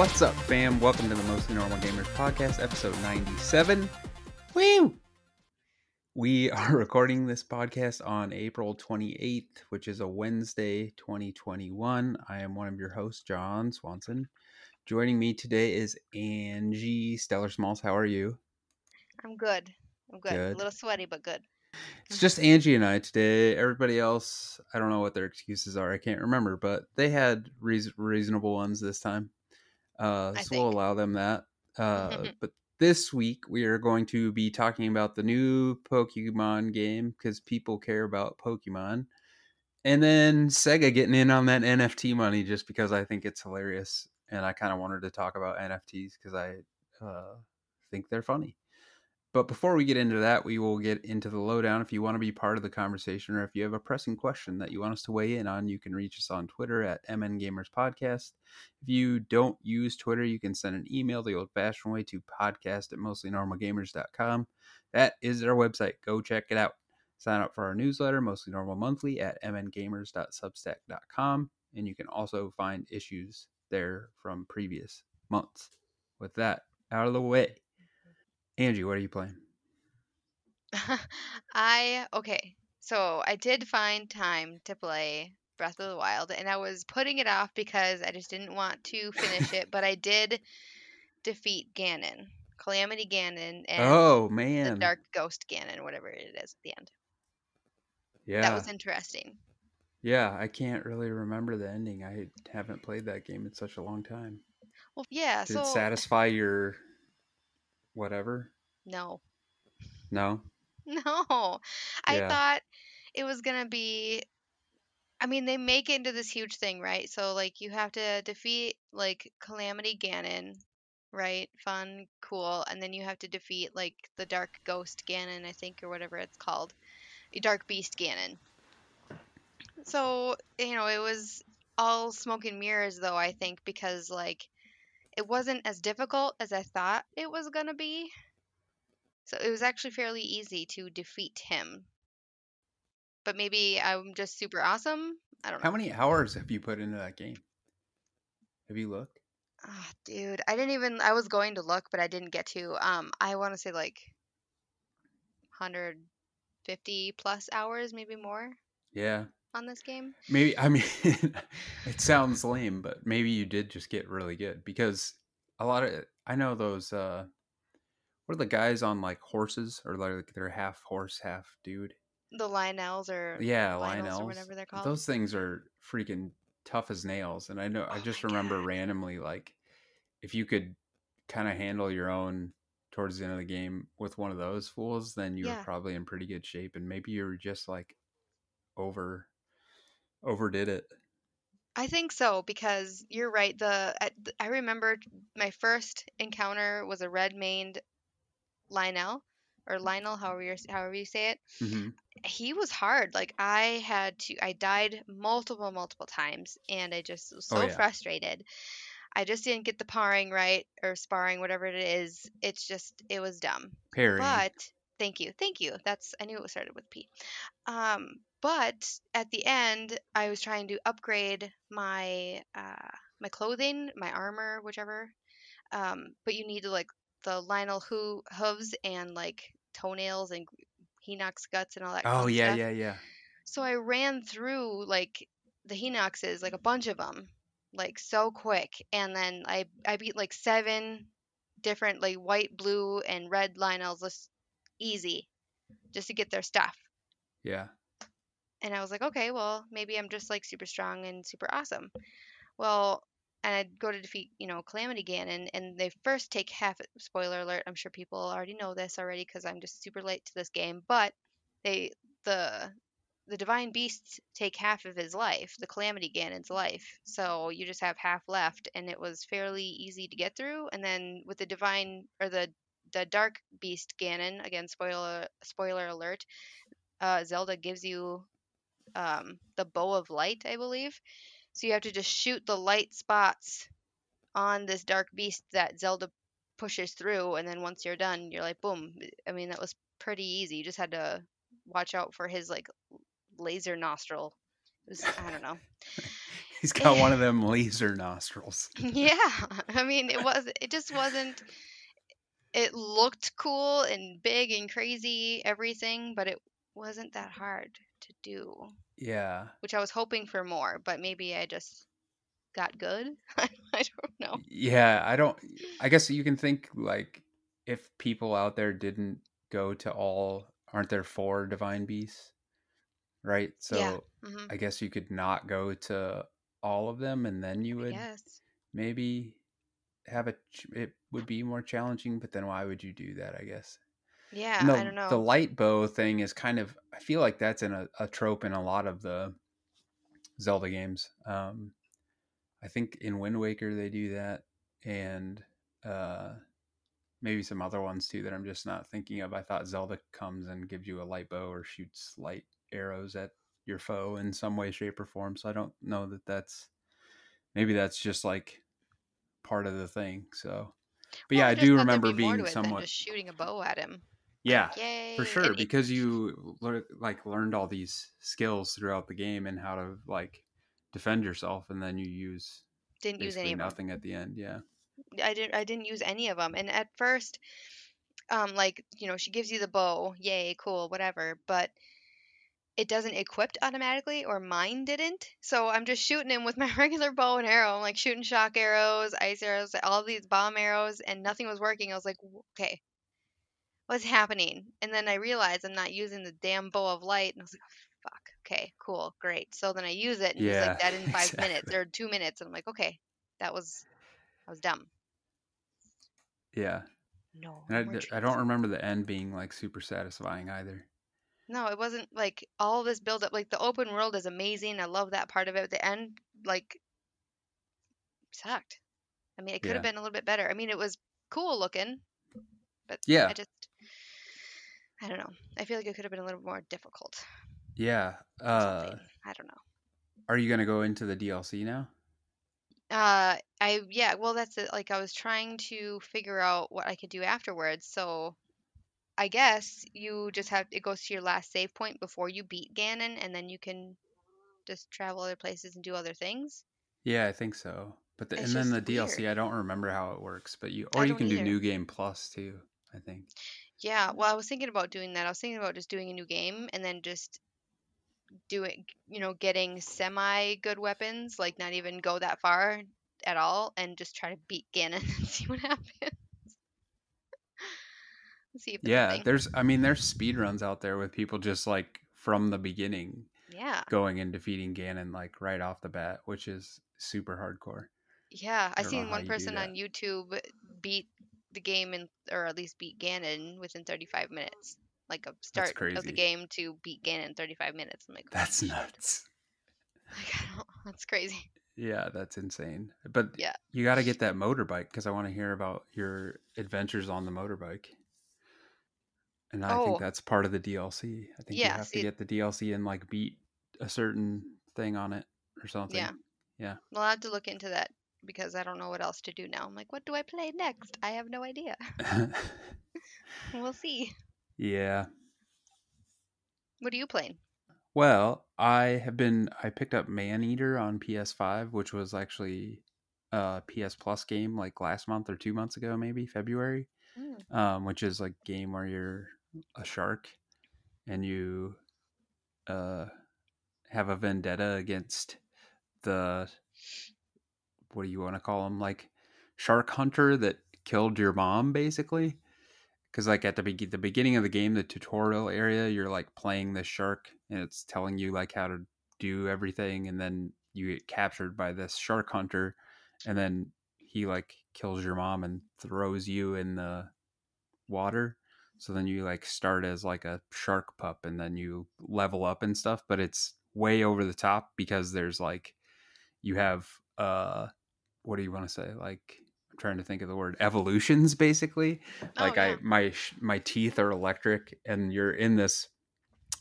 What's up, fam? Welcome to the Mostly Normal Gamers Podcast, episode 97. Woo! We are recording this podcast on April 28th, which is a Wednesday, 2021. I am one of your hosts, John Swanson. Joining me today is Angie Stellar Smalls. How are you? I'm good. I'm good. Good. A little sweaty, but good. It's just Angie and I today. Everybody else, I don't know what their excuses are. I can't remember, but they had reas reasonable ones this time. Uh, so we'll allow them that. Uh, but this week we are going to be talking about the new Pokemon game because people care about Pokemon. And then Sega getting in on that NFT money just because I think it's hilarious. And I kind of wanted to talk about NFTs because I uh, think they're funny. But before we get into that, we will get into the lowdown. If you want to be part of the conversation or if you have a pressing question that you want us to weigh in on, you can reach us on Twitter at MN Gamers Podcast. If you don't use Twitter, you can send an email the old fashioned way to podcast at mostlynormalgamers.com. That is our website. Go check it out. Sign up for our newsletter, Mostly Normal Monthly, at mngamers.substack.com. And you can also find issues there from previous months. With that out of the way, Angie, what are you playing? I okay. So I did find time to play Breath of the Wild, and I was putting it off because I just didn't want to finish it. But I did defeat Ganon, Calamity Ganon, and oh man, the Dark Ghost Ganon, whatever it is at the end. yeah, That was interesting. yeah. I can't really remember the ending. I haven't played that game in such a long time. Well, yeah. Did so it satisfy your whatever? no, No. no. I Yeah. thought it was gonna be. I mean, they make it into this huge thing, right? So like you have to defeat like Calamity Ganon, right? Fun, cool, and then you have to defeat like the Dark Ghost Ganon, I think, or whatever it's called, Dark Beast Ganon. So you know, it was all smoke and mirrors, though. I think because like it wasn't as difficult as I thought it was gonna be. So it was actually fairly easy to defeat him. But maybe I'm just super awesome. I don't know. How many hours have you put into that game? Have you looked? Ah, dude, I didn't even I was going to look, but I didn't get to. Um, I want to say like 150 plus hours, maybe more Yeah. On this game. Maybe I mean it sounds lame, but maybe you did just get really good because a lot of I know those uh what are the guys on like horses or like they're half horse, half dude? The Lionels or Yeah, Lionels Lionels. or whatever they're called. Those things are freaking tough as nails. And I know I Oh just remember God. randomly like if you could kind of handle your own towards the end of the game with one of those fools, then you Yeah. were probably in pretty good shape. And maybe you were just like over overdid it. I think so because you're right. The I, remember my first encounter was a red-maned Lionel or Lionel, however you however you say it. hmm he was hard. Like I had to I died multiple multiple times and I just was Oh, so yeah. frustrated. I just didn't get the parring right or sparring whatever it is. It's just it was dumb. Parry. But thank you. Thank you. That's I knew it was started with P. Um but at the end I was trying to upgrade my uh my clothing, my armor, whichever. Um but you need to like the Lionel hoo- hooves and like toenails and Hinox guts and all that oh yeah, stuff. yeah, yeah. So I ran through like the Hinoxes, like a bunch of them, like so quick, and then I I beat like seven different like white, blue, and red Lionels just easy, just to get their stuff. Yeah. And I was like, okay, well maybe I'm just like super strong and super awesome. Well, and I'd go to defeat you know Calamity Ganon, and they first take half. Spoiler alert! I'm sure people already know this already because I'm just super late to this game, but they the the divine beasts take half of his life, the Calamity Ganon's life. So you just have half left, and it was fairly easy to get through. And then with the divine or the the dark beast Ganon, again spoiler spoiler alert, uh, Zelda gives you um, the bow of light, I believe. So you have to just shoot the light spots on this dark beast that Zelda pushes through, and then once you're done, you're like, boom. I mean, that was pretty easy. You just had to watch out for his like laser nostril. Was I don't know. He's got one of them laser nostrils. yeah. I mean, it was it just wasn't it looked cool and big and crazy everything, but it wasn't that hard to do. Yeah. Which I was hoping for more, but maybe I just got good. I don't know. Yeah, I don't I guess you can think like if people out there didn't go to all aren't there four divine beasts? Right? So Yeah. hmm I guess you could not go to all of them and then you would maybe have a ch- it would be more challenging, but then why would you do that, I guess? Yeah, And I the don't know. the light bow thing is kind of I feel like that's in a, a trope in a lot of the Zelda games. Um I think in Wind Waker they do that and uh maybe some other ones too that I'm just not thinking of. I thought Zelda comes and gives you a light bow or shoots light arrows at your foe in some way shape or form. So I don't know that that's maybe that's just like part of the thing. So but Well, yeah, I do remember be being to it than somewhat just shooting a bow at him. Yeah, Like, for sure And because you lear- like learned all these skills throughout the game and how to like defend yourself and then you use didn't use any nothing at the end yeah I didn't I didn't use any of them. And at first, um, like, you know, she gives you the bow, yay, cool, whatever, but it doesn't equip automatically, or mine didn't. So I'm just shooting him with my regular bow and arrow. I'm like shooting shock arrows, ice arrows, all these bomb arrows, and nothing was working. I was like, okay, what's happening? And then I realized I'm not using the damn bow of light, and I was like, oh, fuck, okay, cool, great. So then I use it, and he's yeah like dead in five minutes or two minutes, and I'm like, okay, that was I was dumb. yeah No and I, I don't remember the end being like super satisfying either No, it wasn't like all this build up. Like the open world is amazing. I love that part of it. But The end, like, sucked. I mean, it could have been a little bit better. I mean, it was cool looking, but yeah, I just, I don't know. I feel like it could have been a little more difficult yeah uh. I don't know. are you gonna go into the dlc now Uh, I yeah. Well, that's it. Like I was trying to figure out what I could do afterwards. So I guess you just have it goes to your last save point before you beat Ganon, and then you can just travel other places and do other things. yeah i think so but the, and then the dlc i don't remember how it works but you or you can do new game plus too i think Yeah, well, I was thinking about doing that. I was thinking about just doing a new game and then just doing, you know, getting semi good weapons, like not even go that far at all, and just try to beat Ganon and see what happens. See if yeah there's i mean there's speed runs out there with people just like from the beginning Yeah, going and defeating ganon like right off the bat which is super hardcore yeah. i I seen one person on YouTube beat the game in, or at least beat Ganon within 35 minutes. Like a start of the game to beat Ganon in 35 minutes. I'm like, that's shit. nuts Like, I don't, that's crazy. Yeah, that's insane. But Yeah. you got to get that motorbike because I want to hear about your adventures on the motorbike. And I think Oh, that's part of the DLC. I think you yeah. have to get the DLC and like beat a certain thing on it or something. Yeah. Well, I'll have to look into that because I don't know what else to do now. I'm like, what do I play next? I have no idea. We'll see. yeah. What are you playing? Well, I have been I picked up Maneater on PS5, which was actually a PS Plus game like last month or 2 months ago maybe, February. Mm. Um which is like a game where you're a shark and you uh have a vendetta against the what do you want to call him like shark hunter that killed your mom basically? Because like at the, be- the beginning of the game the tutorial area you're like playing this shark and it's telling you like how to do everything and then you get captured by this shark hunter and then he like kills your mom and throws you in the water. So then you like start as like a shark pup and then you level up and stuff but it's way over the top because there's like you have uh what do you want to say? Like i'm trying to think of the word evolutions basically? Oh, like i my my teeth are electric and you're in this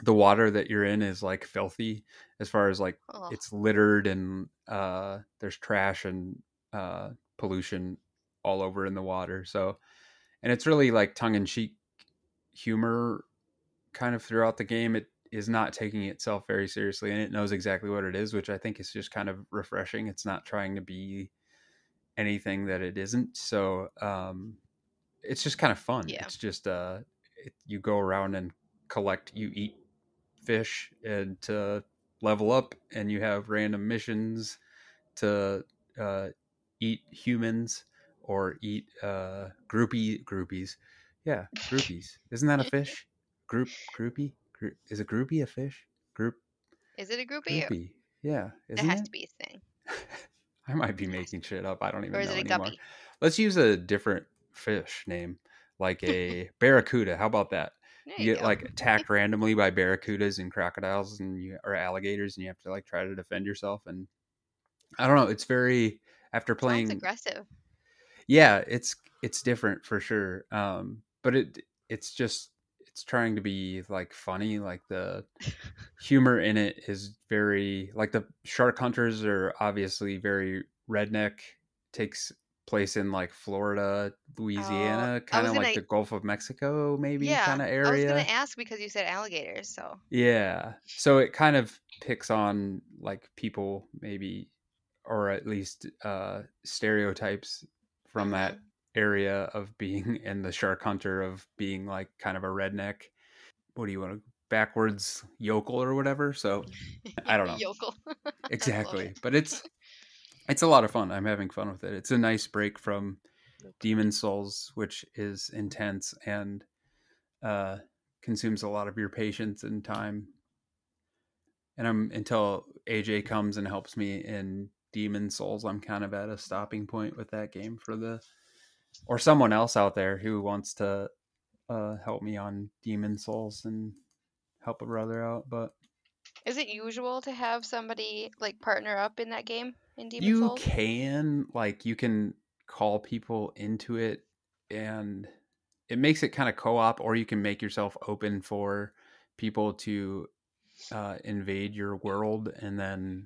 the water that you're in is like filthy as far as like Oh, it's littered and uh there's trash and uh pollution all over in the water so and it's really like tongue-in-cheek humor kind of throughout the game. It is not taking itself very seriously and it knows exactly what it is, which I think is just kind of refreshing. It's not trying to be anything that it isn't. So um, it's just kind of fun. Yeah. It's just uh, it, you go around and collect, you eat fish and to level up, and you have random missions to uh, eat humans or eat uh, groupie groupies. Yeah, groupies. Isn't that a fish? Group groupie. Group, is a groupie a fish? Group Is it a groupie? Groupie. Yeah, it has it? to be a thing. I might be making shit up. I don't even know anymore. guppy? Let's use a different fish name, like a barracuda. How about that? There You you, get like attacked randomly by barracudas and crocodiles and you or alligators, and you have to like try to defend yourself. And I don't know. It's very after Sounds playing. aggressive. Yeah, it's it's different for sure. Um, but it it's just it's trying to be like funny. Like the humor in it is very like the shark hunters are obviously very redneck. Takes place in like Florida, Louisiana, Oh, I kind of like the Gulf of Mexico, maybe yeah, kind of area. I was gonna ask because you said alligators, so Yeah. So it kind of picks on like people maybe or at least uh stereotypes from that Mhm. Area of being and the shark hunter of being like kind of a redneck. What do you want to backwards yokel or whatever? So I don't know. yokel. exactly. it. But it's it's a lot of fun. I'm having fun with it. It's a nice break from Demon's Souls, which is intense and uh, consumes a lot of your patience and time. And I'm until AJ comes and helps me in Demon's Souls, I'm kind of at a stopping point with that game for the or someone else out there who wants to uh, help me on Demon's Souls and help a brother out. But Is it usual to have somebody like partner up in that game in Demon you Souls? You can like you can call people into it and it makes it kind of co-op or you can make yourself open for people to uh, invade your world and then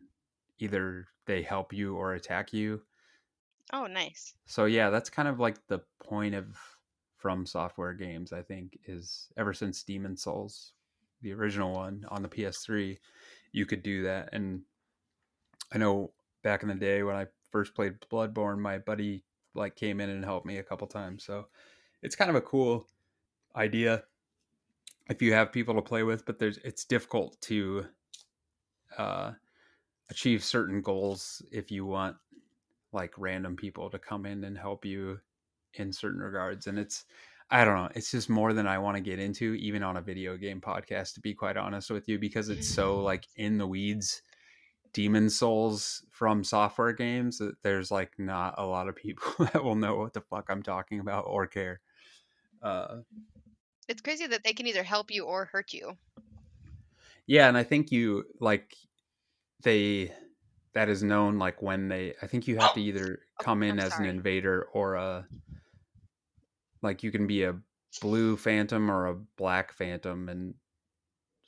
either they help you or attack you Oh, nice. so yeah that's kind of like the point of from software games i think is ever since demon's souls the original one on the ps3 you could do that and i know back in the day when i first played bloodborne my buddy like came in and helped me a couple times so it's kind of a cool idea if you have people to play with but there's it's difficult to uh achieve certain goals if you want like random people to come in and help you in certain regards and it's i don't know it's just more than i want to get into even on a video game podcast to be quite honest with you because it's so like in the weeds. Demon's souls from software games that there's like not a lot of people that will know what the fuck i'm talking about or care. Uh It's crazy that they can either help you or hurt you. yeah and i think you like they that is known like when they i think you have oh, to either come in I'm as sorry. an invader or a like you can be a blue phantom or a black phantom and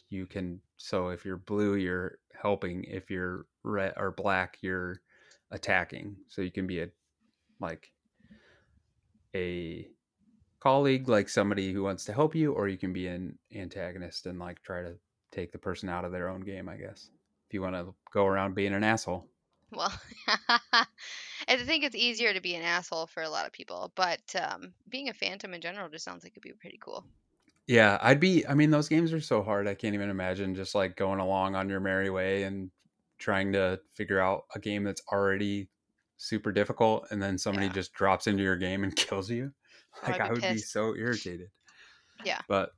you can so if you're blue you're helping. If you're red or black you're attacking. So you can be a like a colleague like somebody who wants to help you or you can be an antagonist and like try to take the person out of their own game i guess if you want to go around being an asshole Well, I think it's easier to be an asshole for a lot of people, but um, being a phantom in general just sounds like it'd be pretty cool. Yeah, I'd be. I mean, those games are so hard. I can't even imagine just like going along on your merry way and trying to figure out a game that's already super difficult, and then somebody Yeah. just drops into your game and kills you. Like I be would be so irritated. Yeah. But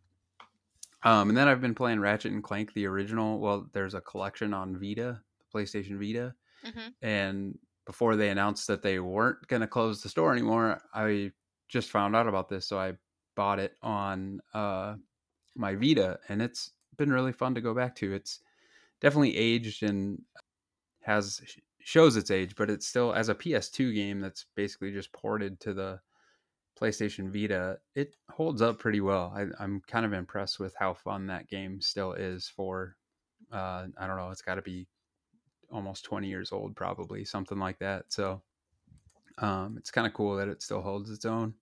um, and then I've been playing Ratchet and Clank, the original. Well, there's a collection on Vita, PlayStation Vita, hmm and before they announced that they weren't going to close the store anymore i just found out about this so i bought it on uh my vita and it's been really fun to go back to it's definitely aged and has shows its age but it's still as a ps2 game that's basically just ported to the playstation vita it holds up pretty well I, i'm kind of impressed with how fun that game still is for uh i don't know it's got to be almost 20 years old probably something like that so um it's kind of cool that it still holds its own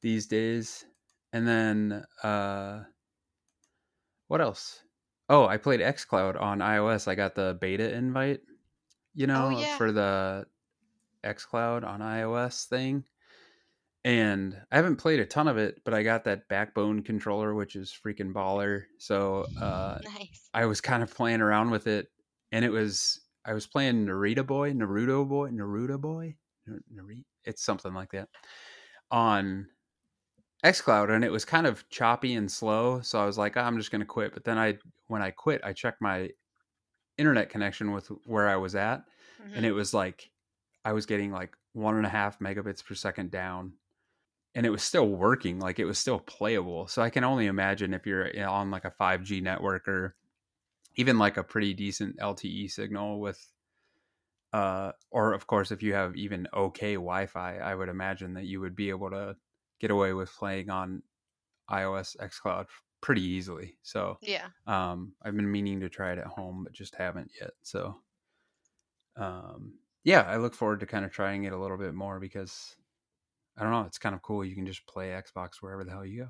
these days and then uh what else Oh, I played XCloud on iOS. I got the beta invite, you Oh know, yeah. for the XCloud on iOS thing. And I haven't played a ton of it, but I got that backbone controller, which is freaking baller. So uh, Nice. I was kind of playing around with it, and it was I was playing Naruto Boy, Naruto Boy, Naruto Boy, Naruto. It's something like that on XCloud, and it was kind of choppy and slow. So I was like, oh, I'm just gonna quit. But then I, when I quit, I checked my internet connection with where I was at, Mm-hmm. and it was like I was getting like one and a half megabits per second down, and it was still working, like it was still playable. So I can only imagine if you're on like a 5G network or even like a pretty decent LTE signal with uh or of course if you have even okay Wi-Fi, I would imagine that you would be able to get away with playing on iOS xCloud pretty easily. So yeah. um I've been meaning to try it at home but just haven't yet. So um yeah, I look forward to kind of trying it a little bit more because I don't know, it's kind of cool. You can just play Xbox wherever the hell you go.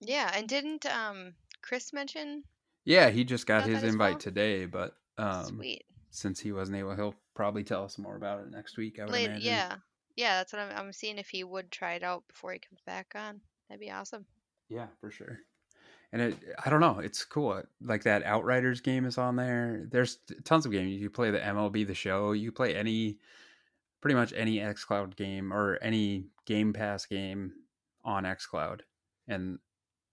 Yeah. And didn't um Chris mention? Yeah, he just got his invite well? today, but um Sweet. since he wasn't able, he'll probably tell us more about it next week. I would Late. imagine. Yeah. Yeah. That's what I'm. I'm seeing if he would try it out before he comes back on. That'd be awesome. Yeah, for sure. And it, I don't know, it's cool. Like that Outriders game is on there. There's tons of games. You play the MLB The Show. You play any, pretty much any XCloud game or any Game Pass game on XCloud, and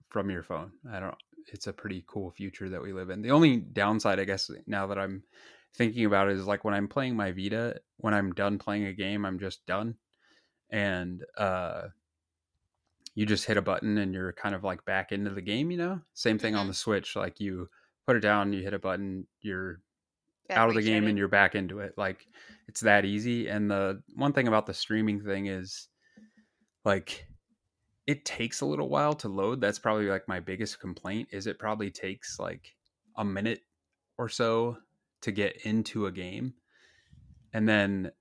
from your phone. I don't. It's a pretty cool future that we live in. The only downside, I guess, now that I'm thinking about it, is like when I'm playing my Vita. When I'm done playing a game, I'm just done, and uh you just hit a button and you're kind of like back into the game, you know? Same thing on Mhm. the Switch. Like you put it down, you hit a button, you're Back out of the game and you're back into it. Like it's that easy. And the one thing about the streaming thing is like it takes a little while to load. That's probably like my biggest complaint is it probably takes like a minute or so to get into a game. And then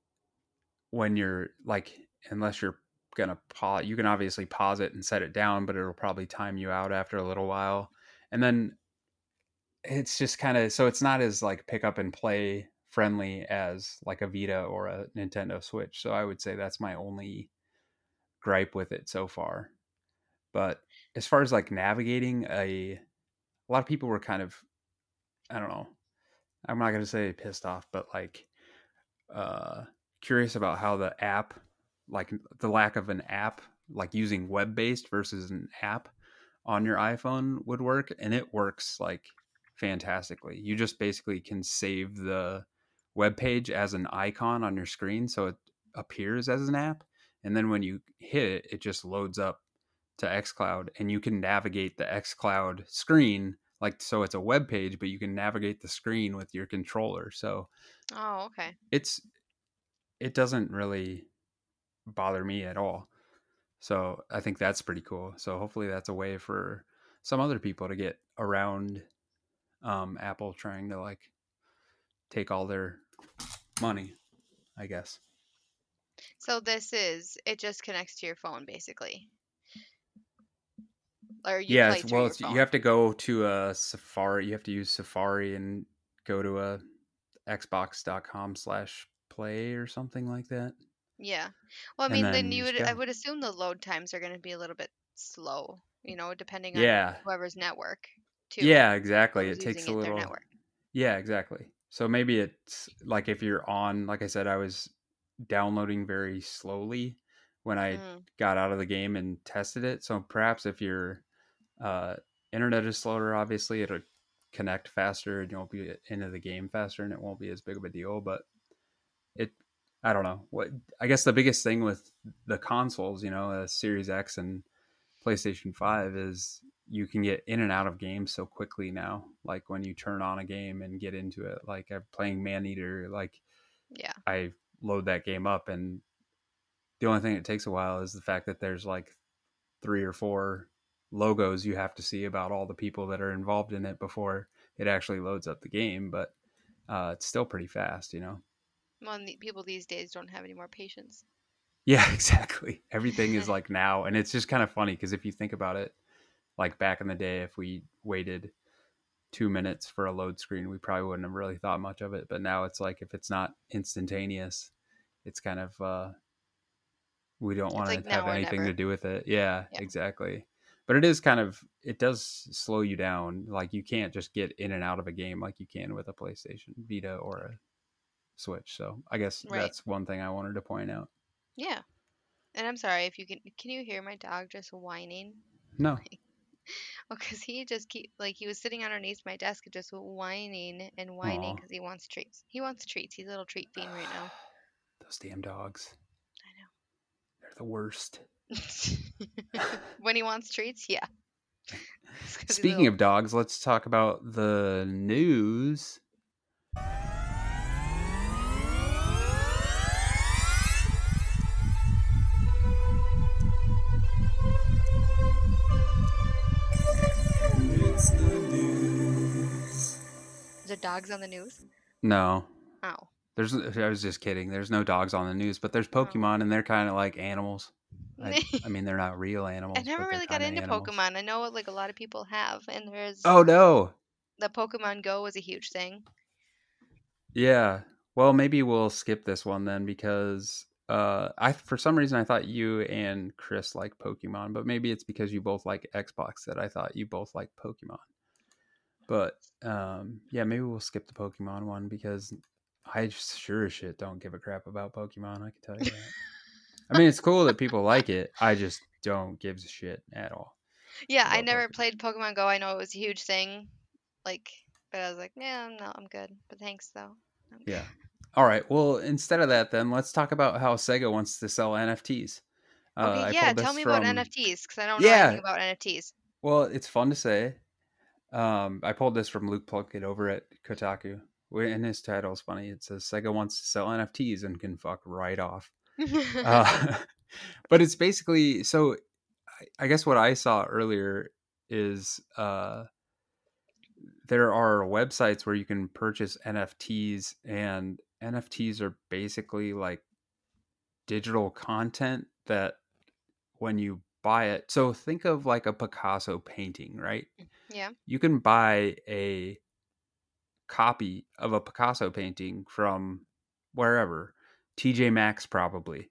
when you're like unless you're gonna pause you can obviously pause it and set it down but it'll probably time you out after a little while and then it's just kind of so it's not as like pick up and play friendly as like a vita or a nintendo switch so i would say that's my only gripe with it so far. But as far as like navigating a a lot of people were kind of i don't know i'm not going to say pissed off but like uh curious about how the app like the lack of an app like using web based versus an app on your iphone would work and it works like fantastically. You just basically can save the web page as an icon on your screen so it appears as an app and then when you hit it it just loads up to xcloud and you can navigate the xcloud screen like so it's a web page but you can navigate the screen with your controller so Oh, okay. it's it doesn't really bother me at all. So i think that's pretty cool. So hopefully that's a way for some other people to get around um, apple trying to like take all their money i guess. So this is it just connects to your phone basically. Or you yeah play it's, through well it's, you have to go to a safari you have to use safari and go to a xbox.com slash play or something like that. Yeah. Well, I And mean, then then you you just would I would assume the load times are going to be a little bit slow, you know, depending on yeah. whoever's network too. yeah exactly it takes a little. Yeah, exactly. So maybe it's like if you're on, like I said, I was downloading very slowly when I Mm, got out of the game and tested it. So perhaps if your uh, internet is slower, obviously it'll connect faster and you'll be into the game faster and it won't be as big of a deal. But it, I don't know. What I guess the biggest thing with the consoles, you know, uh, Series X and PlayStation 5 is you can get in and out of games so quickly now. Like when you turn on a game and get into it, like I'm playing Maneater, like yeah. I load that game up and the only thing that takes a while is the fact that there's like three or four logos you have to see about all the people that are involved in it before it actually loads up the game, but uh, it's still pretty fast, you know. Well, the, people these days don't have any more patience. Yeah, exactly. Everything is like now, and it's just kind of funny because if you think about it, like back in the day, if we waited two minutes for a load screen, we probably wouldn't have really thought much of it. But now it's like if it's not instantaneous, it's kind of uh, we don't want like to have anything to do with it. Yeah, Yeah. exactly. But it is kind of it does slow you down. Like you can't just get in and out of a game like you can with a PlayStation Vita or a Switch. So I guess Right. that's one thing I wanted to point out. Yeah. And I'm sorry if you can. Can you hear my dog just whining? No, because he just keep like he was sitting underneath my desk just whining and whining because he wants treats. He wants treats. He's a little treat fiend right now. those damn dogs. I know. They're the worst. when he wants treats, yeah. It's 'cause he's a Speaking little- of dogs, let's talk about the news. Dogs on the news? No, Oh, there's. I was just kidding. There's no dogs on the news, but Oh. there's Pokemon, and they're kind of like animals. I, I mean, they're not real animals. I never really got into animals. Pokemon. I know like a lot of people have, and there's Oh no! the Pokemon Go was a huge thing. Yeah. Well, maybe we'll skip this one then because uh, I for some reason I thought you and Chris like Pokemon, but maybe it's because you both like Xbox that I thought you both like Pokemon. But um, yeah, maybe we'll skip the Pokemon one because I sure as shit don't give a crap about Pokemon. I can tell you that. I mean, it's cool that people like it. I just don't give a shit at all. Yeah, I never Pokemon. played Pokemon Go. I know it was a huge thing, like, but I was like, yeah, no, I'm good. But thanks though. I'm good." Yeah. All right. Well, instead of that, then let's talk about how Sega wants to sell NFTs. Uh, Okay, I yeah. Tell me about NFTs because I don't know Yeah. anything about NFTs. Well, it's fun to say. Um, I pulled this from Luke Plunkett over at Kotaku. And his title is funny. It says Sega wants to sell NFTs and can fuck right off. Uh, but it's basically so. I- I guess what I saw earlier is uh, there are websites where you can purchase NFTs, and NFTs are basically like digital content that when you buy it. So think of like a Picasso painting, right? yeah. you can buy a copy of a Picasso painting from wherever, TJ Maxx probably.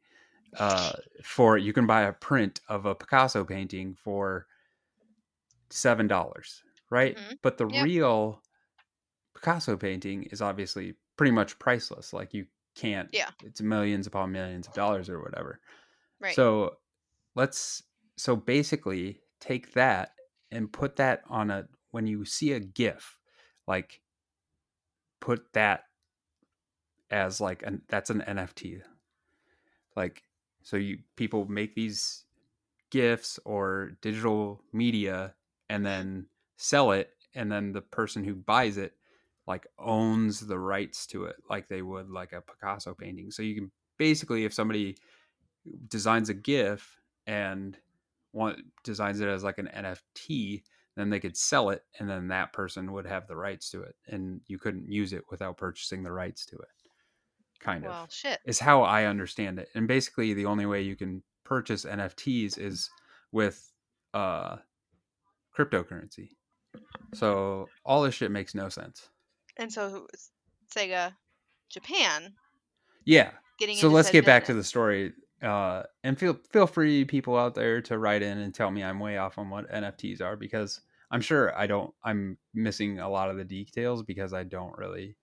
Uh, for you can buy a print of a Picasso painting for seven dollars, right? Mhm. But the Yep. real Picasso painting is obviously pretty much priceless. Like you can't. Yeah. It's millions upon millions of dollars or whatever. Right. So let's so basically take that and put that on a when you see a GIF, like put that as like an that's an NFT. Like so you people make these GIFs or digital media and then sell it and then the person who buys it like owns the rights to it like they would like a Picasso painting. So you can basically if somebody designs a GIF and want designs it as like an NFT, then they could sell it, and then that person would have the rights to it, and you couldn't use it without purchasing the rights to it. Kind well, of shit. is how I understand it, and basically the only way you can purchase NFTs is with uh, cryptocurrency. So all this shit makes no sense. And so Sega Japan Yeah, getting so let's get back to the story uh and feel feel free people out there to write in and tell me i'm way off on what nfts are because i'm sure i don't i'm missing a lot of the details because i don't really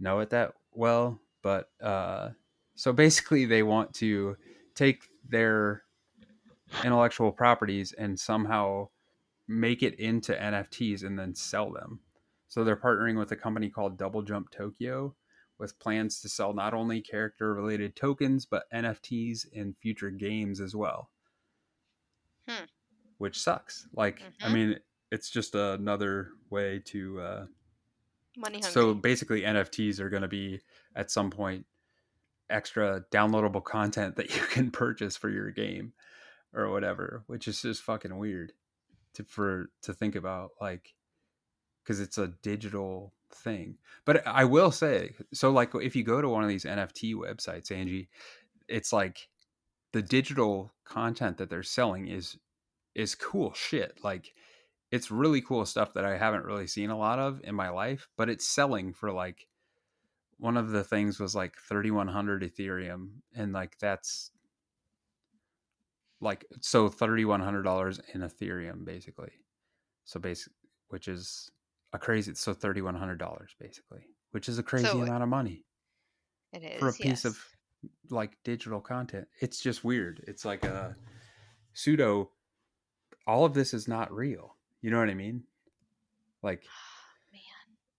know it that well but uh so basically they want to take their intellectual properties and somehow make it into nfts and then sell them. So they're partnering with a company called double jump tokyo with plans to sell not only character related tokens but NFTs in future games as well. Hmm. Which sucks. Like, I Mhm. mean, it's just another way to. Uh, money hungry. so basically, NFTs are going to be at some point extra downloadable content that you can purchase for your game or whatever, which is just fucking weird to for to think about. Like, because it's a digital thing. But I will say, so like if you go to one of these NFT websites, Angie, it's like the digital content that they're selling is is cool shit. Like it's really cool stuff that I haven't really seen a lot of in my life, but it's selling for like one of the things was like 3100 ethereum and like that's like so $3100 in ethereum basically so basic which is a crazy so $3100 basically which is a crazy So amount of money it is for a piece yes. of like digital content it's just weird it's like a pseudo all of this is not real you know what i mean like ah, man.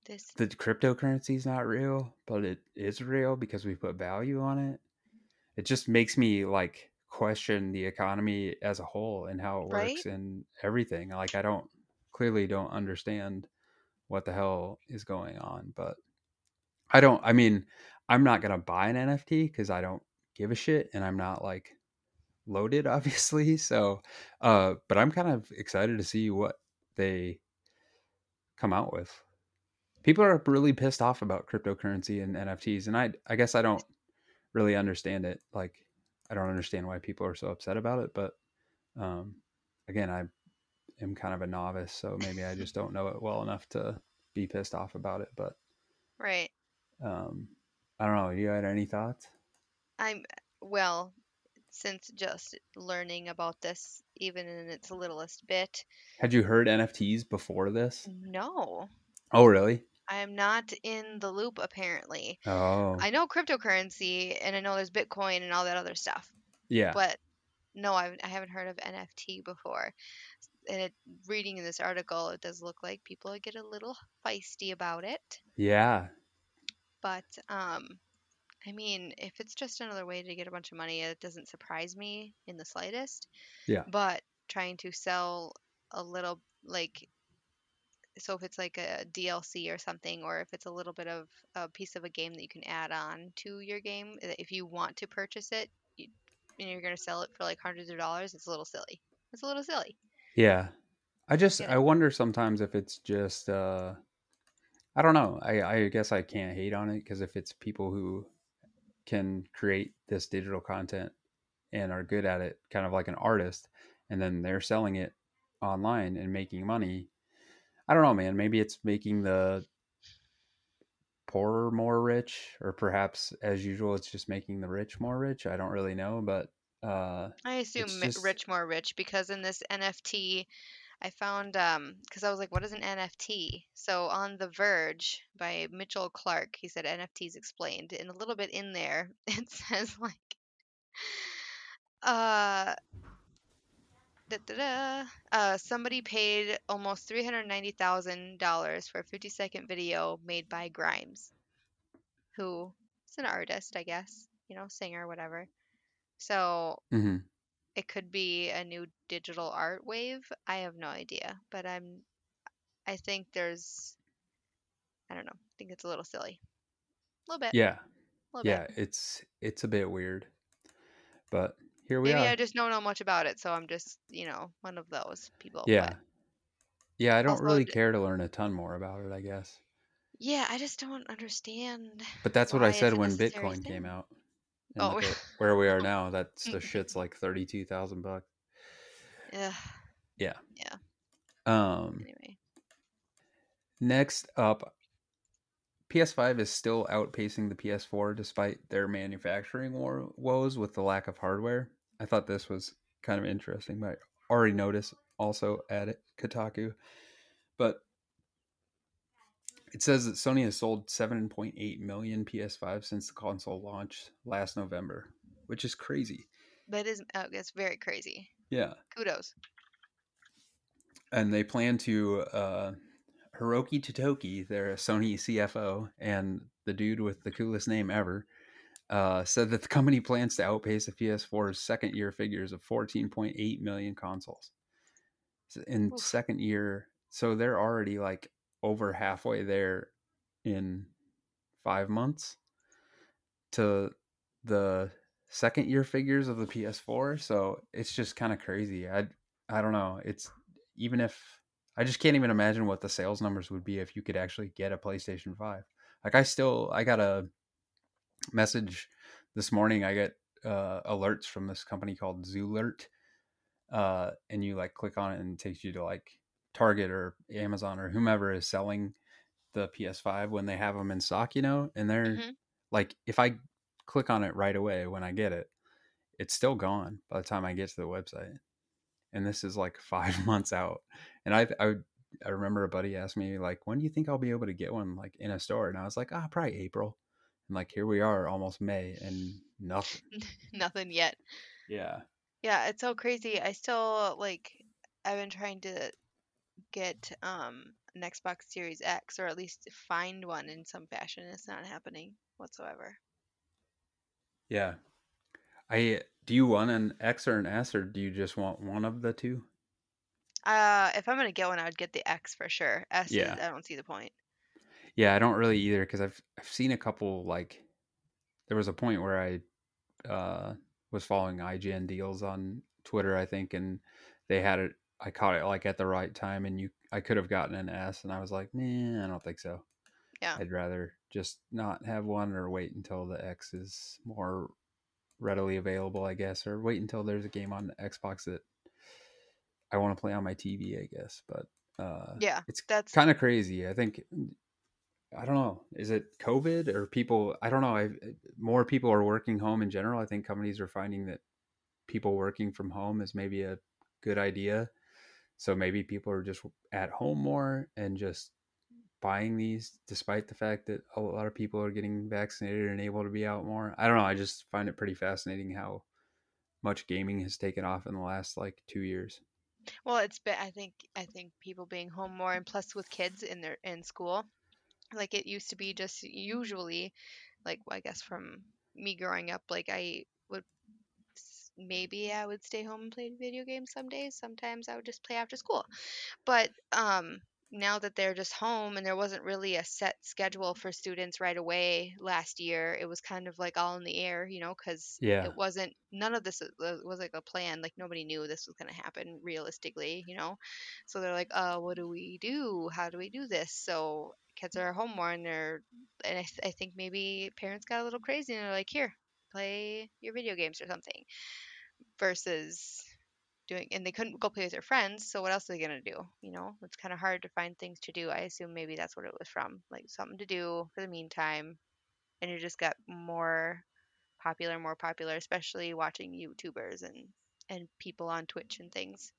This the cryptocurrency is not real, but it is real because we put value on it. It just makes me like question the economy as a whole and how it works Right? and everything. Like I don't clearly don't understand what the hell is going on, but I don't I mean, I'm not going to buy an NFT cuz I don't give a shit and I'm not like loaded obviously. So, uh but I'm kind of excited to see what they come out with people are really pissed off about cryptocurrency and NFTs, and I I guess I don't really understand it. Like I don't understand why people are so upset about it, but um, again, I am kind of a novice, so maybe I just don't know it well enough to be pissed off about it. But right. um, I don't know. You had any thoughts? I'm well, since just learning about this even in its littlest bit. Had you heard NFTs before this? No. Oh, really? I am not in the loop apparently. Oh, I know cryptocurrency and I know there's Bitcoin and all that other stuff, yeah, but no, I've, I haven't heard of NFT before. And it, reading in this article, it does look like people get a little feisty about it. yeah, But um, I mean, if it's just another way to get a bunch of money, it doesn't surprise me in the slightest. Yeah. But trying to sell a little, like, so if it's like a DLC or something, or if it's a little bit of a piece of a game that you can add on to your game, if you want to purchase it, you, and you're going to sell it for like hundreds of dollars, it's a little silly. It's a little silly. Yeah. I just I wonder sometimes if it's just uh I don't know. I I guess I can't hate on it because if it's people who can create this digital content and are good at it, kind of like an artist, and then they're selling it online and making money. I don't know, man. Maybe it's making the poor more rich, or perhaps as usual, it's just making the rich more rich. I don't really know, but uh, I assume just- rich more rich because in this NFT, I found um because I was like, what is an NFT? So on The Verge by Mitchell Clark, he said NFTs explained, and a little bit in there it says like, uh. Da, da, da, uh, somebody paid almost three hundred ninety thousand dollars for a fifty second video made by Grimes, who is an artist, I guess, you know, singer, whatever. So mhm. it could be a new digital art wave. I have no idea, but I'm I think there's I don't know. I think it's a little silly. A little bit. yeah, little yeah, bit. it's it's a bit weird, but here we Maybe are. I just don't know much about it, so I'm just, you know, one of those people. yeah, But yeah. I don't Also, really care to learn a ton more about it. I guess. yeah, I just don't understand. But that's what I said when Bitcoin came out. Oh. where we are now. That's the shit's like thirty two thousand bucks. Yeah, yeah. Um, anyway. next up, PS5 is still outpacing the PS4 despite their manufacturing war- woes with the lack of hardware. I thought this was kind of interesting, but I already noticed also at Kotaku. But it says that Sony has sold 7.8 million PS5 since the console launched last November, which is crazy. That is uh, it's very crazy. Yeah. Kudos. and they plan to uh Hiroki Totoki, their Sony CFO, and the dude with the coolest name ever, uh, said that the company plans to outpace the PS4's second year figures of 14.8 million consoles. In Oof. second year, so they're already like over halfway there in five months to the second year figures of the PS4. So it's just kind of crazy. I I don't know. It's even if I just can't even imagine what the sales numbers would be if you could actually get a PlayStation 5. Like I still I got a message this morning. I get uh, alerts from this company called Zoolert. Uh, and you like click on it and it takes you to like Target or Amazon or whomever is selling the PS5 when they have them in stock, you know, and they're Mhm. like, if I click on it right away when I get it, it's still gone by the time I get to the website. And this is like five months out. And I, I, I remember a buddy asked me like, when do you think I'll be able to get one like in a store? And I was like, ah, probably April. And like, here we are almost May and nothing. Nothing yet. Yeah. Yeah, it's so crazy. I still like I've been trying to get um an Xbox Series X or at least find one in some fashion. It's not happening whatsoever. Yeah. I, do you want an X or an S or do you just want one of the two? Uh, if I'm gonna get one, I would get the X for sure. S, is- Yeah. I don't see the point. Yeah, I don't really either because I've I've seen a couple like there was a point where I uh was following IGN deals on Twitter, I think, and they had it I caught it like at the right time and you I could have gotten an S and I was like, man, I don't think so. Yeah. I'd rather just not have one or wait until the X is more readily available, I guess, or wait until there's a game on the Xbox that I want to play on my TV, I guess. But uh Yeah, it's that's kind of crazy. I think I don't know. Is it COVID or people? I don't know. I more people are working home in general. I think companies are finding that people working from home is maybe a good idea. So maybe people are just at home more and just buying these, despite the fact that a lot of people are getting vaccinated and able to be out more. I don't know. I just find it pretty fascinating how much gaming has taken off in the last like two years. well, it's been I think I think people being home more and plus with kids in their in school, like it used to be just usually, like I guess from me growing up, like I would maybe I would stay home and play video games some days. Sometimes I would just play after school. But um, now that they're just home and there wasn't really a set schedule for students right away last year, it was kind of like all in the air, you know, because Yeah. it wasn't none of this was was like a plan. Like nobody knew this was going to happen realistically, you know. So they're like, "Uh, what do we do? How do we do this?" So kids are home more and they're and I, th- I think maybe parents got a little crazy and they're like, "Here, play your video games or something," versus doing and they couldn't go play with their friends so what else are they going to do you know? It's kind of hard to find things to do i assume maybe that's what it was from like something to do for the meantime and it just got more popular more popular especially watching youtubers and and people on twitch and things.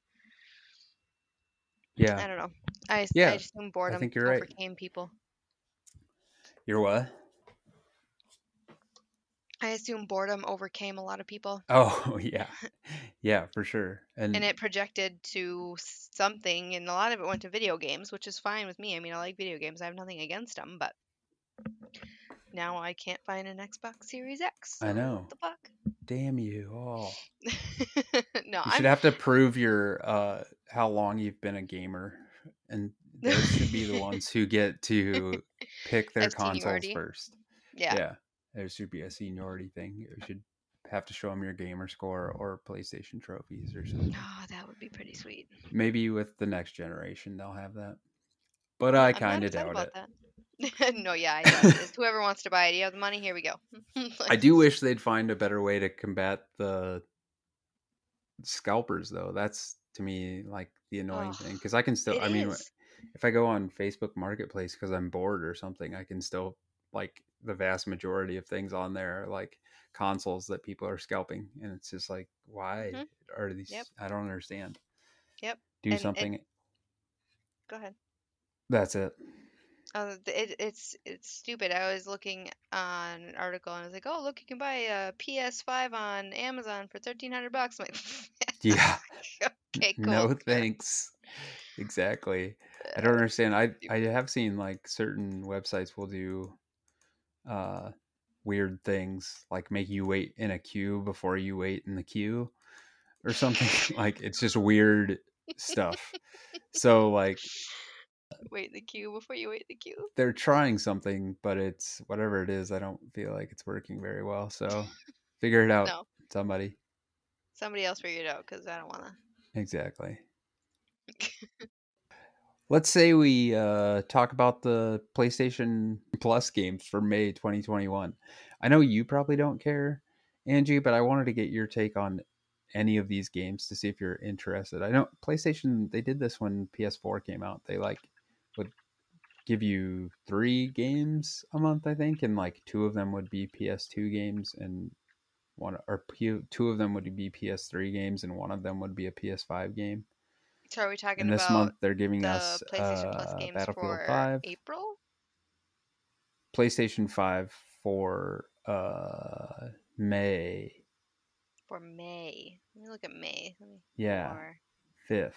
Yeah. I don't know. I, Yeah, I assume boredom think you're right. overcame people. You're what? I assume boredom overcame a lot of people Oh yeah, yeah, for sure. And, and it projected to something and a lot of it went to video games which is fine with me i mean i like video games i have nothing against them but now i can't find an xbox series x I so know. what the damn you! Oh, fuck no you i'm should have to prove your uh how long you've been a gamer, and those should be the ones who get to pick their consoles first. yeah, Yeah, there should be a seniority thing. You should have to show them your gamer score or PlayStation trophies or something. oh that would be pretty sweet Maybe with the next generation they'll have that, but I kind of doubt it. no yeah I doubt it. Whoever wants to buy it you have the money here we go I do wish they'd find a better way to combat the scalpers, though. That's to me like the annoying Ugh, thing because I can still. I mean, is. if I go on Facebook Marketplace because I'm bored or something, I can still like the vast majority of things on there are like consoles that people are scalping, and it's just like, why Mhm. are these? Yep. I don't understand. Yep. Do And something. go ahead That's it. Uh, it, it's it's stupid. I was looking on an article and I was like, "Oh, look, you can buy a PS5 on Amazon for thirteen hundred bucks." I'm like, Yeah. "Okay, cool." No thanks. Exactly. I don't understand. I I have seen like certain websites will do uh weird things like make you wait in a queue before you wait in the queue or something like it's just weird stuff. So like Wait in the queue before you wait in the queue. they're trying something but it's whatever it is I don't feel like it's working very well. So figure it out No, somebody. somebody else figure it out because I don't want to. Exactly. Let's say we uh, talk about the PlayStation Plus games for May 2021. I know you probably don't care, Angie, but I wanted to get your take on any of these games to see if you're interested. I know PlayStation they did this when PS4 came out. They like would give you three games a month, I think, and like two of them would be PS2 games and one or two of them would be PS3 games and one of them would be a PS5 game. So are we talking And this about month they're giving the us PlayStation Plus uh, games Battlefield for 5, April? PlayStation 5 for uh May. For May. Let me look at May. Let me Yeah, 5th.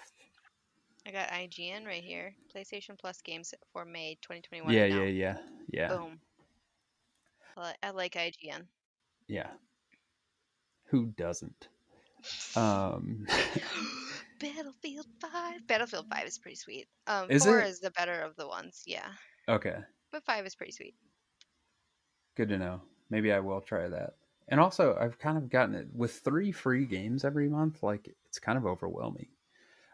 I got IGN right here. PlayStation Plus games for May 2021. Yeah, yeah, yeah. Yeah. Boom. I I like IGN. Yeah. Who doesn't? Um Battlefield 5. Battlefield 5 is pretty sweet. Um, Is 4 it? is the better of the ones, yeah. okay. But 5 is pretty sweet. Good to know. Maybe I will try that. And also, I've kind of gotten it with three free games every month. Like, it's kind of overwhelming.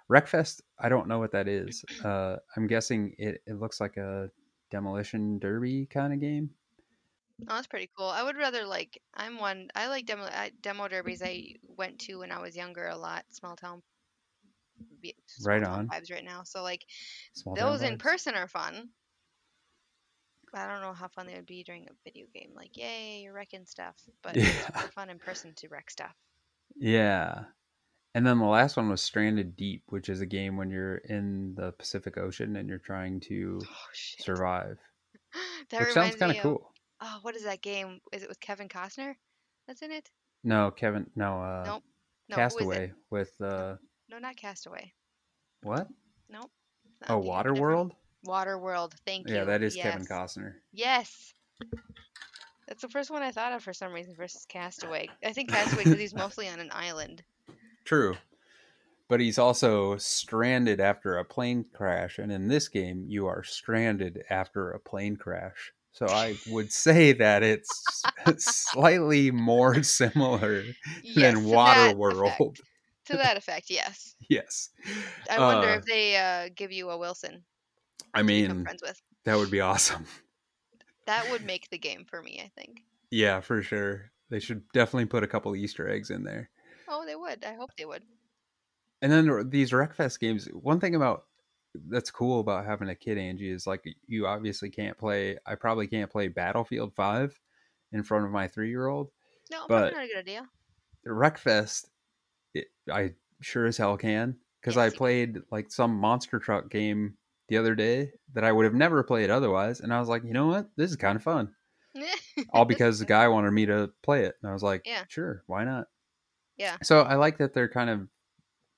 Wreckfest, I don't know what that is. Uh, I'm guessing it, it looks like a demolition derby kind of game. Oh, that's pretty cool. I would rather like I'm one. I like demo I, demo derbies. I went to when I was younger a lot. Small town. Be- Right on. Vibes right now. So like Small those in Vibes. person are fun. I don't know how fun they would be during a video game. Like, yay, you're wrecking stuff. But Yeah. super fun in person to wreck stuff. Yeah. And then the last one was Stranded Deep, which is a game when you're in the Pacific Ocean and you're trying to Oh survive, That which sounds kind of cool. oh, what is that game? Is it with Kevin Costner? That's in it? No, Kevin, no, uh, Nope. No, who is it? Castaway with uh, No, not Castaway. what? Nope. Oh, Water World. Water of a different- Waterworld. Waterworld. Thank you. Yeah, that is Kevin Costner. Yes. That's the first one I thought of for some reason versus Castaway. I think Castaway because he's mostly on an island. True. But he's also stranded after a plane crash, and in this game, you are stranded after a plane crash. So I would say that it's slightly more similar Yes, than Waterworld. To that effect, yes. Yes. I wonder Uh, if they uh, give you a Wilson I mean, friends with. that would be awesome. That would make the game for me, I think. Yeah, for sure. They should definitely put a couple Easter eggs in there. Oh, they would. I hope they would. And then these Wreckfest games, one thing about that's cool about having a kid, Angie, is like you obviously can't play. I probably can't play Battlefield Five in front of my three year old. No, But- probably not a good idea. Wreckfest, it, I sure as hell can because I played like some monster truck game the other day that I would have never played otherwise, and I was like, you know what, this is kind of fun. All because the guy wanted me to play it, and I was like, Yeah. sure, why not? Yeah. So I like that they're kind of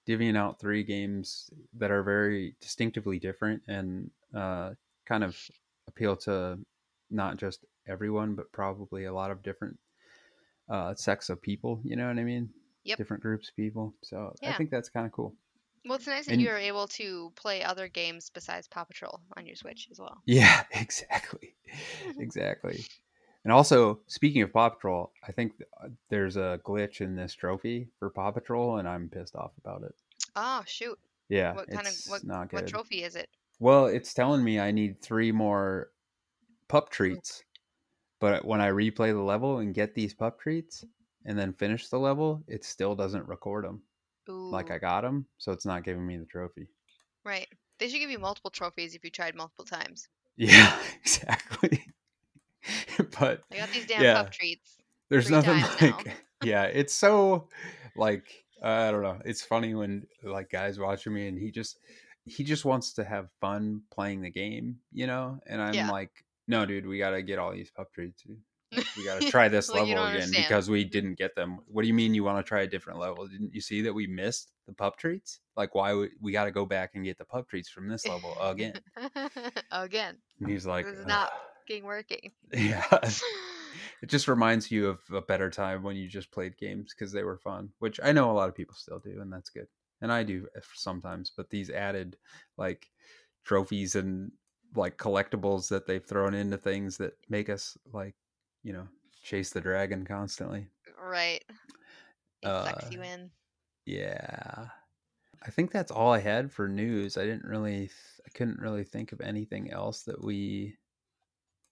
divvying out three games that are very distinctively different and uh, kind of appeal to not just everyone, but probably a lot of different uh, sects of people. You know what I mean? Yep. Different groups of people. So I think that's kind of cool. Well, it's nice that And- you're able to play other games besides Paw Patrol on your Switch as well. Yeah, exactly. exactly. And also, speaking of Paw Patrol, I think uh, there's a glitch in this trophy for Paw Patrol, and I'm pissed off about it. Oh shoot! Yeah, What kind of what not what trophy is it? Well, it's telling me I need three more pup treats, but when I replay the level and get these pup treats and then finish the level, it still doesn't record them Ooh, like I got them, so it's not giving me the trophy. right. They should give you multiple trophies if you tried multiple times. Yeah, exactly. but I got these damn Yeah. pup treats. there's nothing like yeah it's so like i don't know it's funny when like guys watching me and he just he just wants to have fun playing the game you know and i'm Yeah. like no dude we gotta get all these pup treats dude. We gotta try this you level again understand. because we didn't get them. What do you mean you want to try a different level? Didn't you see that we missed the pup treats? Like why we, we gotta go back and get the pup treats from this level again. Again, and he's like is not- getting working. yeah. It just reminds you of a better time when you just played games because they were fun which i know a lot of people still do and that's good. And i do eh, sometimes but these added like trophies and like collectibles that they've thrown into things that make us like you know chase the dragon constantly right. It sucks Uh, you in. yeah i think that's all i had for news i didn't really th- i couldn't really think of anything else that we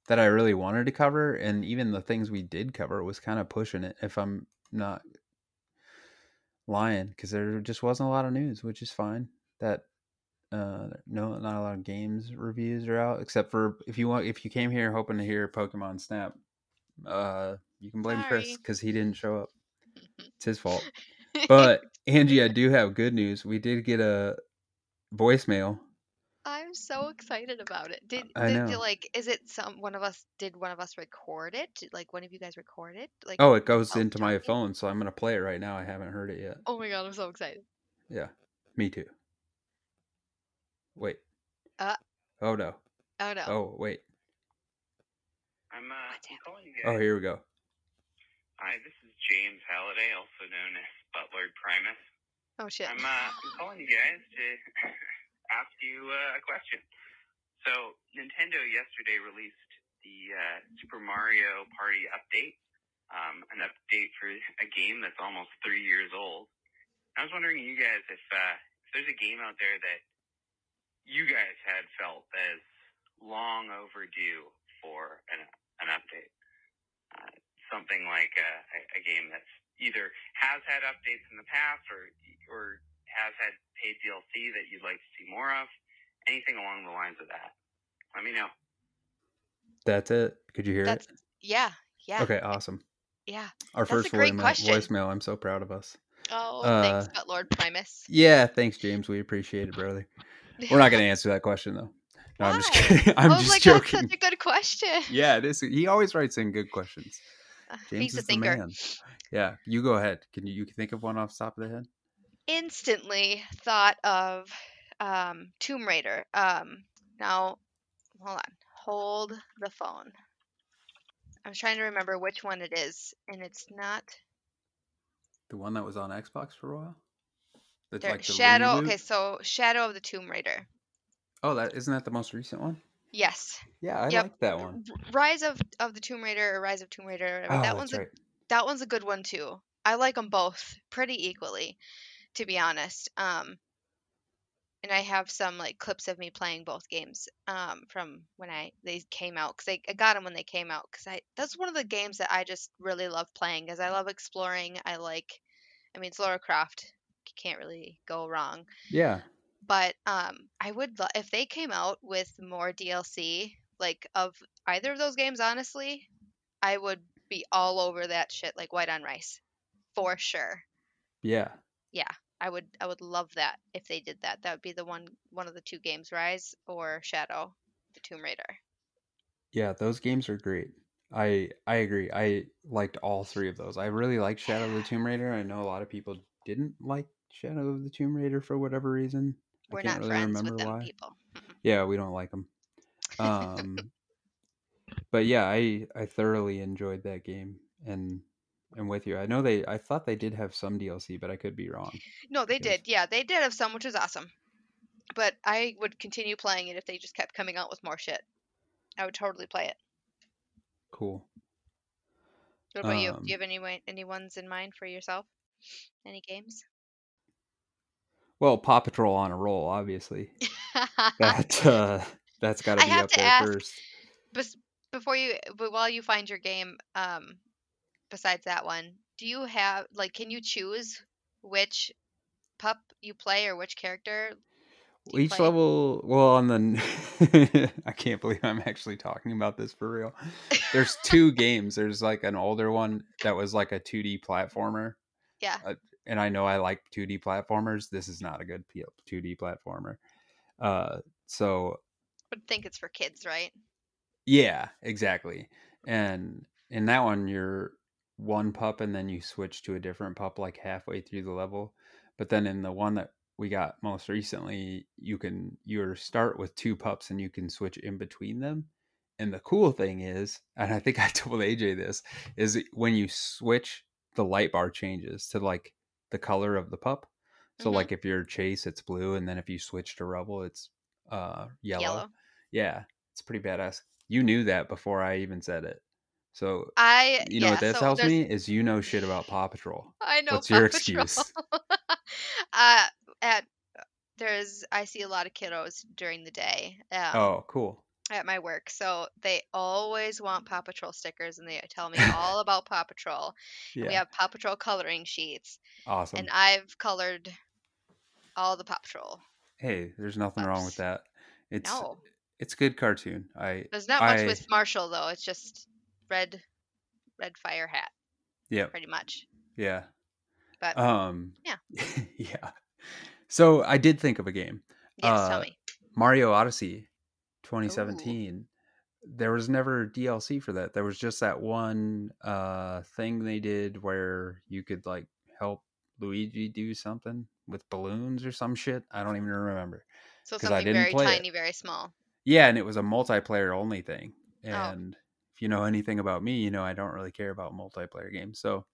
that i really wanted to cover and even the things we did cover was kind of pushing it if i'm not lying because there just wasn't a lot of news, which is fine. That uh, no, not a lot of games reviews are out, except for if you want, if you came here hoping to hear Pokemon Snap, uh, you can blame Chris because he didn't show up. It's his fault. But Angie, I do have good news. We did get a voicemail. I'm so excited about it. Did, I did, know. like is it some one of us did one of us record it? Did, like one of you guys record it? Like Oh, it goes Oh, into my talking? phone, so I'm gonna play it right now. I haven't heard it yet. oh my god, I'm so excited. Yeah, me too. Wait. Uh. Oh no. Oh no. Oh wait. I'm uh, calling you Oh, here we go. Hi, this is James Halliday, also known as Butler Primus. Oh shit. I'm uh, I'm calling you guys to ask you uh, a question. So Nintendo yesterday released the uh, Super Mario Party update, um, an update for a game that's almost three years old. I was wondering, you guys, if uh, if there's a game out there that you guys had felt as long overdue for an an update, uh, something like a, a, a game that's either has had updates in the past or or has had paid DLC that you'd like to see more of, anything along the lines of that. Let me know. That's it. Could you hear That's it? yeah, yeah. Okay, awesome. Yeah. Our That's a first great voicemail, question. voicemail. I'm so proud of us. Oh, Uh, thanks, but Lord Primus. Yeah, thanks, James. We appreciate it, brother. We're not going to answer that question though. No, I'm just kidding. I'm was just like, joking. that's such a good question. Yeah, it is. He always writes in good questions. Uh, James He's a the thinker. man. Yeah, you go ahead. Can you you think of one off the top of the head? Instantly thought of um, Tomb Raider. Um, now, hold on. Hold the phone. I'm trying to remember which one it is, and it's not The one that was on Xbox for a while. That's there. like the Shadow. reboot? Okay, so Shadow of the Tomb Raider. Oh, that isn't that the most recent one? Yes. Yeah, I Yep. like that one. Rise of of the Tomb Raider or Rise of Tomb Raider. Oh, that that's one's a right. that one's a good one too. I like them both pretty equally, to be honest. Um, and I have some like clips of me playing both games um, from when I they came out because I, I got them when they came out because I that's one of the games that I just really love playing because I love exploring. I like, I mean, it's Lara Croft. You can't really go wrong Yeah, but um i would lo- if they came out with more dlc like of either of those games honestly i would be all over that shit like white on rice for sure yeah. Yeah, I would i would love that if they did that that would be the one one of the two games rise or shadow the tomb raider Yeah, those games are great. I I agree. I liked all three of those. I really liked Shadow of the Tomb Raider. I know a lot of people didn't like Shadow of the Tomb Raider for whatever reason. We're can't really friends with them why. people Yeah, we don't like them. Um, but yeah, I I thoroughly enjoyed that game, and and with you, I know they. I thought they did have some DLC, but I could be wrong. no they did yeah they did have some which was awesome but i would continue playing it if they just kept coming out with more shit i would totally play it Cool. What about you? Um, Do you have any any ones in mind for yourself? Any games? Well, Paw Patrol on a roll, obviously. That uh, that's got to be up there ask- first. Before you, but while you find your game, um, besides that one, do you have like, can you choose which pup you play or which character? Each play? level, well, on the, I can't believe I'm actually talking about this for real. There's two games. There's like an older one that was like a 2D platformer, Yeah. And I know I like 2D platformers. This is not a good 2D platformer. Uh, so would think it's for kids, right? yeah, exactly. And in that one, you're one pup, and then you switch to a different pup like halfway through the level. But then in the one that we got most recently, you can you start with two pups, and you can switch in between them. And the cool thing is, and I think I told AJ this, is when you switch, the light bar changes to like the color of the pup. So Mhm. like if you're chase, it's blue, and then if you switch to Rubble, it's uh yellow. Yellow. Yeah, it's pretty badass. You knew that before I even said it. So I. you know yeah, what that so tells there's- me is you know shit about Paw Patrol. I know. What's your Patrol. excuse? uh, at there's I see a lot of kiddos during the day. Um, Oh, cool. At my work. So they always want Paw Patrol stickers and they tell me all about Paw Patrol. And we have Paw Patrol coloring sheets. Awesome. And I've colored all the Paw Patrol. hey, there's nothing wrong with that. It's No. it's good cartoon. I There's not much with Marshall though. It's just red red fire hat, yeah pretty much. yeah But um Yeah. yeah. So I did think of a game. yes, tell uh, me. Mario Odyssey 2017. There was never DLC for that. There was just that one uh thing they did where you could like help Luigi do something with balloons or some shit. I don't even remember. So 'cause I something didn't very play it. tiny, very small. Yeah, and it was a multiplayer only thing. Oh. And if you know anything about me, you know I don't really care about multiplayer games. So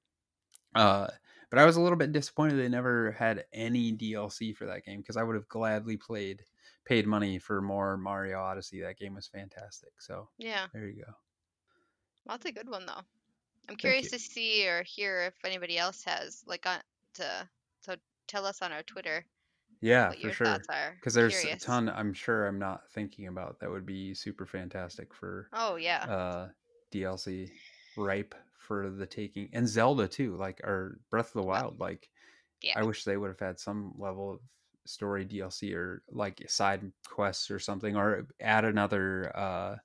uh but I was a little bit disappointed they never had any DLC for that game because I would have gladly played paid money for more Mario Odyssey. That game was fantastic. So Yeah. there you go. Well, that's a good one though. I'm curious to see or hear if anybody else has like on to so tell us on our Twitter Yeah, for sure. Because there's Curious. a ton I'm sure I'm not thinking about that would be super fantastic for Oh yeah. uh DLC ripe for the taking and Zelda too like or Breath of the Wild like yeah. I wish they would have had some level of story DLC or like side quests or something or add another uh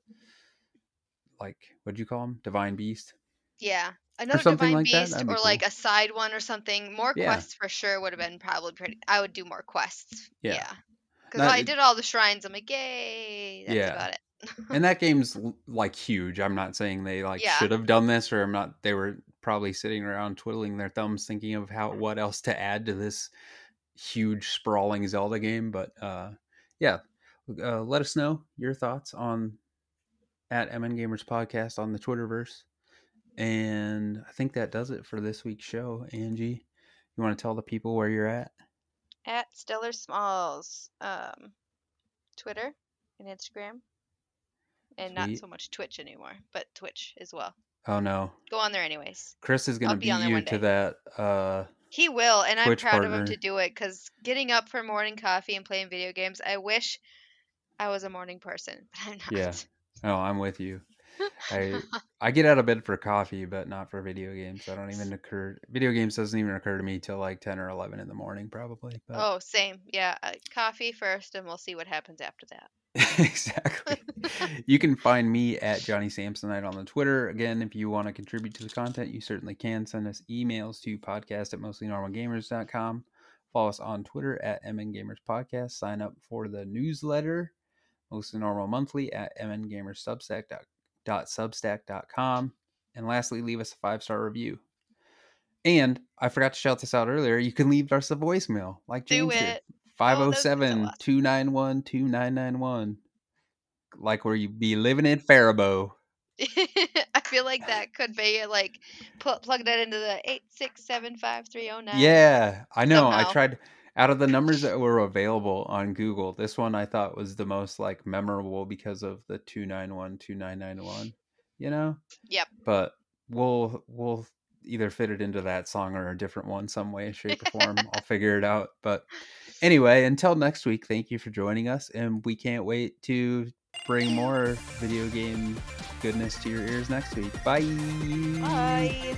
like what'd you call them divine beast Yeah. Another Divine like Beast or like a side one or something. More Yeah. quests for sure would have been probably pretty. I would do more quests. Yeah. Yeah. Because Not- I did all the shrines. I'm like, yay. That's Yeah. about it. and that game's like huge i'm not saying they like Yeah. should have done this or i'm not they were probably sitting around twiddling their thumbs thinking of how what else to add to this huge sprawling zelda game but uh yeah uh, let us know your thoughts on at mn gamers podcast on the twitterverse and i think that does it for this week's show angie you want to tell the people where you're at At Stellar Smalls. Um, Twitter and Instagram. And not so much Twitch anymore, but Twitch as well. oh no Go on there anyways. chris is gonna I'll be beat on you to that uh He will, and I'm Twitch proud of him to do it because getting up for morning coffee and playing video games, I wish I was a morning person, but I'm not. Yeah. Oh, I'm with you. I I get out of bed for coffee, but not for video games. I don't even occur. Video games doesn't even occur to me till like ten or eleven in the morning, probably. But Oh, same. Yeah, uh, coffee first, and we'll see what happens after that. exactly. you can find me at Johnny Samsonite on the Twitter. Again, if you want to contribute to the content, you certainly can. Send us emails to podcast at mostlynormalgamers.com. Follow us on Twitter at MN Gamers Podcast. Sign up for the newsletter, Mostly Normal Monthly, at mngamersubstack.substack.com. And lastly, leave us a five star review. And I forgot to shout this out earlier. You can leave us a voicemail like James did. it. Oh, that's so 507 awesome. 291 2991. Like where you be living in Faribault. I feel like that could be like put plug that into the eight six seven five three zero nine. Yeah, I know. I tried out of the numbers that were available on Google, this one I thought was the most like memorable because of the 291 2991, you know? Yep. But we'll we'll either fit it into that song or a different one some way shape or form. I'll figure it out. But anyway, until next week, thank you for joining us and we can't wait to bring more video game goodness to your ears next week. Bye. Bye.